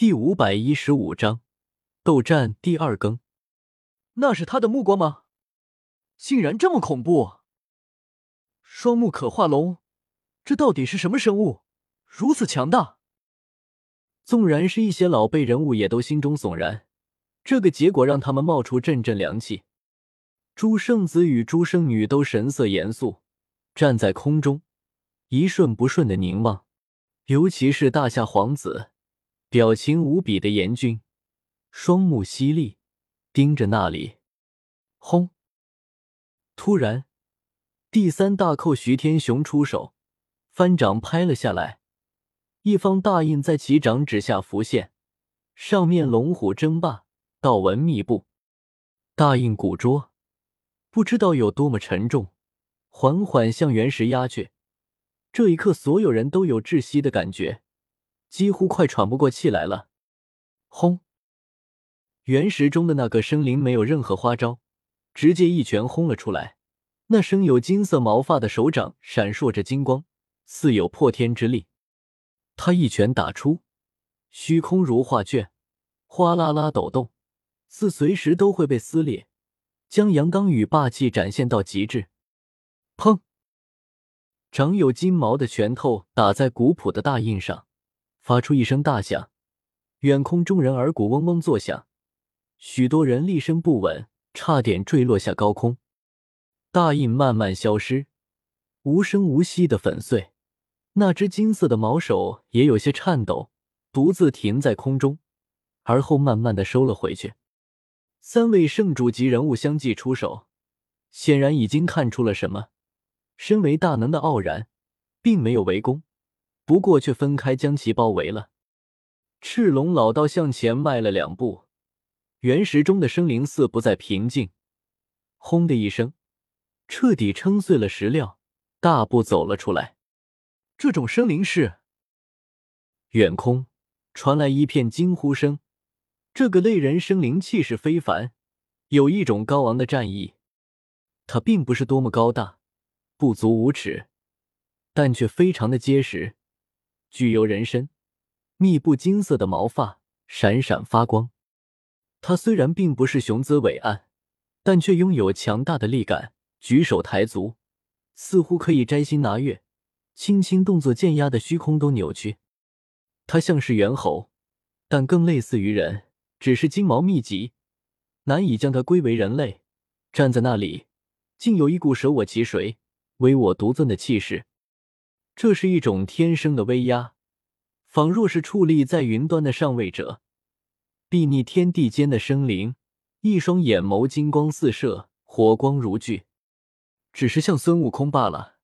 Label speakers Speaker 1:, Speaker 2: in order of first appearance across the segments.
Speaker 1: 第五百一十五章斗战第二更。
Speaker 2: 那是他的目光吗？竟然这么恐怖！双目可化龙，这到底是什么生物？如此强大！
Speaker 1: 纵然是一些老辈人物，也都心中悚然。这个结果让他们冒出阵阵凉气。朱圣子与朱圣女都神色严肃，站在空中，一瞬不瞬的凝望。尤其是大夏皇子，表情无比的严峻，双目犀利，盯着那里。轰！突然，第三大寇徐天雄出手，翻掌拍了下来，一方大印在其掌指下浮现，上面龙虎争霸，道纹密布。大印古拙，不知道有多么沉重，缓缓向原石压去。这一刻，所有人都有窒息的感觉，几乎快喘不过气来了。轰！原石中的那个生灵没有任何花招，直接一拳轰了出来。那生有金色毛发的手掌闪烁着金光，似有破天之力。他一拳打出，虚空如画卷，哗啦啦抖动，似随时都会被撕裂，将阳刚与霸气展现到极致。砰！长有金毛的拳头打在古朴的大印上，发出一声大响，远空众人耳骨嗡嗡作响，许多人立身不稳，差点坠落下高空。大印慢慢消失，无声无息的粉碎。那只金色的毛手也有些颤抖，独自停在空中，而后慢慢的收了回去。三位圣主级人物相继出手，显然已经看出了什么。身为大能的傲然，并没有围攻，不过却分开将其包围了。赤龙老道向前迈了两步，原石中的生灵似不再平静，轰的一声，彻底撑碎了石料，大步走了出来。
Speaker 2: 这种生灵是？
Speaker 1: 远空传来一片惊呼声。这个类人生灵气势非凡，有一种高昂的战意。他并不是多么高大。不足五尺，但却非常的结实，具有人身，密布金色的毛发闪闪发光。他虽然并不是雄姿伟岸，但却拥有强大的力感，举手抬足，似乎可以摘星拿月，轻轻动作剑压的虚空都扭曲。他像是猿猴，但更类似于人，只是金毛密集，难以将它归为人类。站在那里，竟有一股舍我其谁。唯我独尊的气势，这是一种天生的威压，仿若是矗立在云端的上位者，睥睨天地间的生灵，一双眼眸金光四射，火光如炬，只是像孙悟空罢了。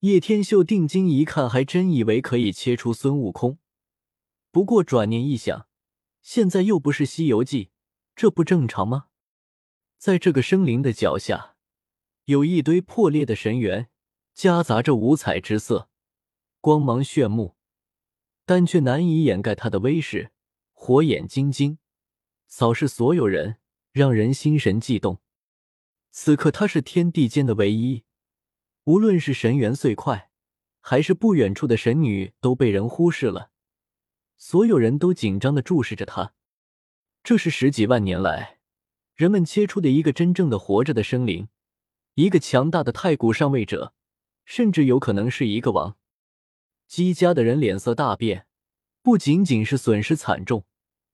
Speaker 1: 叶天秀定睛一看，还真以为可以切出孙悟空，不过转念一想，现在又不是《西游记》，这不正常吗？在这个生灵的脚下。有一堆破裂的神元，夹杂着五彩之色，光芒炫目，但却难以掩盖它的威势。火眼金睛，扫视所有人，让人心神悸动。此刻他是天地间的唯一，无论是神元碎块，还是不远处的神女，都被人忽视了。所有人都紧张的注视着他。这是十几万年来人们切出的一个真正的活着的生灵。一个强大的太古上位者，甚至有可能是一个王。姬家的人脸色大变，不仅仅是损失惨重，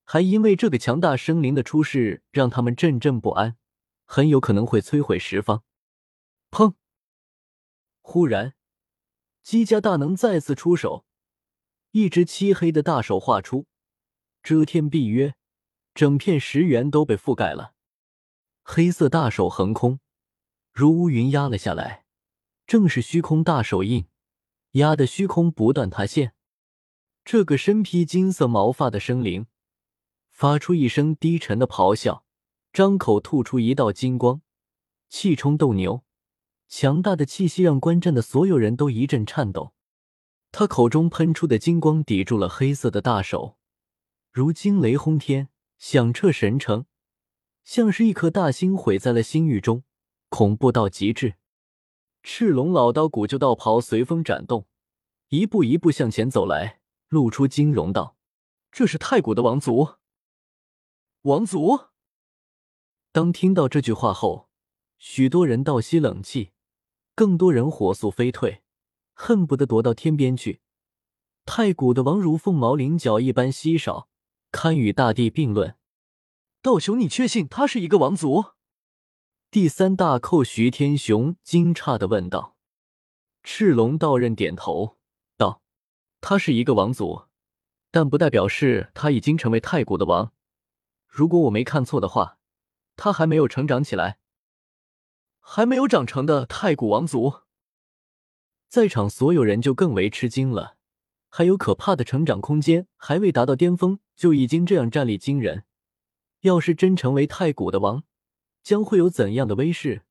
Speaker 1: 还因为这个强大生灵的出世让他们阵阵不安，很有可能会摧毁十方。砰！忽然，姬家大能再次出手，一只漆黑的大手画出，遮天蔽月，整片石原都被覆盖了。黑色大手横空。如乌云压了下来，正是虚空大手印，压得虚空不断塌陷。这个身披金色毛发的生灵发出一声低沉的咆哮，张口吐出一道金光，气冲斗牛，强大的气息让观战的所有人都一阵颤抖。他口中喷出的金光抵住了黑色的大手，如惊雷轰天，响彻神城，像是一颗大星毁在了星域中。恐怖到极致，赤龙老刀古旧道袍随风展动，一步一步向前走来，露出金容道：“
Speaker 2: 这是太古的王族。王族。
Speaker 1: 当听到这句话后，许多人倒吸冷气，更多人火速飞退，恨不得躲到天边去。太古的王如凤毛麟角一般稀少，堪与大地并论。
Speaker 2: 道雄，你确信他是一个王族？
Speaker 1: 第三大寇徐天雄惊诧的问道。赤龙道刃点头道：“他是一个王族，但不代表是他已经成为太古的王。如果我没看错的话，他还没有成长起来，
Speaker 2: 还没有长成的太古王族。”
Speaker 1: 在场所有人就更为吃惊了。还有可怕的成长空间，还未达到巅峰就已经这样战力惊人。要是真成为太古的王，将会有怎样的威势？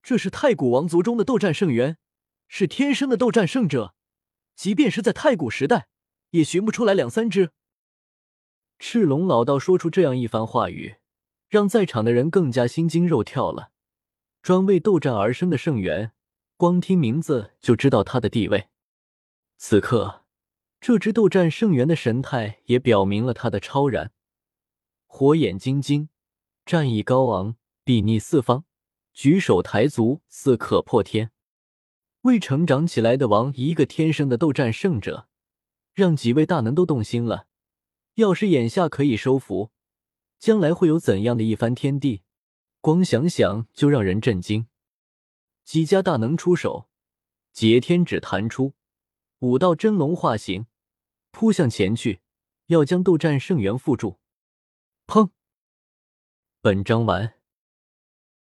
Speaker 2: 这是太古王族中的斗战圣元，是天生的斗战胜者，即便是在太古时代，也寻不出来两三只。
Speaker 1: 赤龙老道说出这样一番话语，让在场的人更加心惊肉跳了。专为斗战而生的圣元，光听名字就知道他的地位。此刻。这只斗战圣元的神态也表明了他的超然，火眼金睛，战意高昂，睥睨四方，举手抬足似可破天。未成长起来的王，一个天生的斗战胜者，让几位大能都动心了。要是眼下可以收服，将来会有怎样的一番天地？光想想就让人震惊。几家大能出手，劫天指弹出，五道真龙化形。扑向前去，要将斗战圣元缚住。砰！本章完。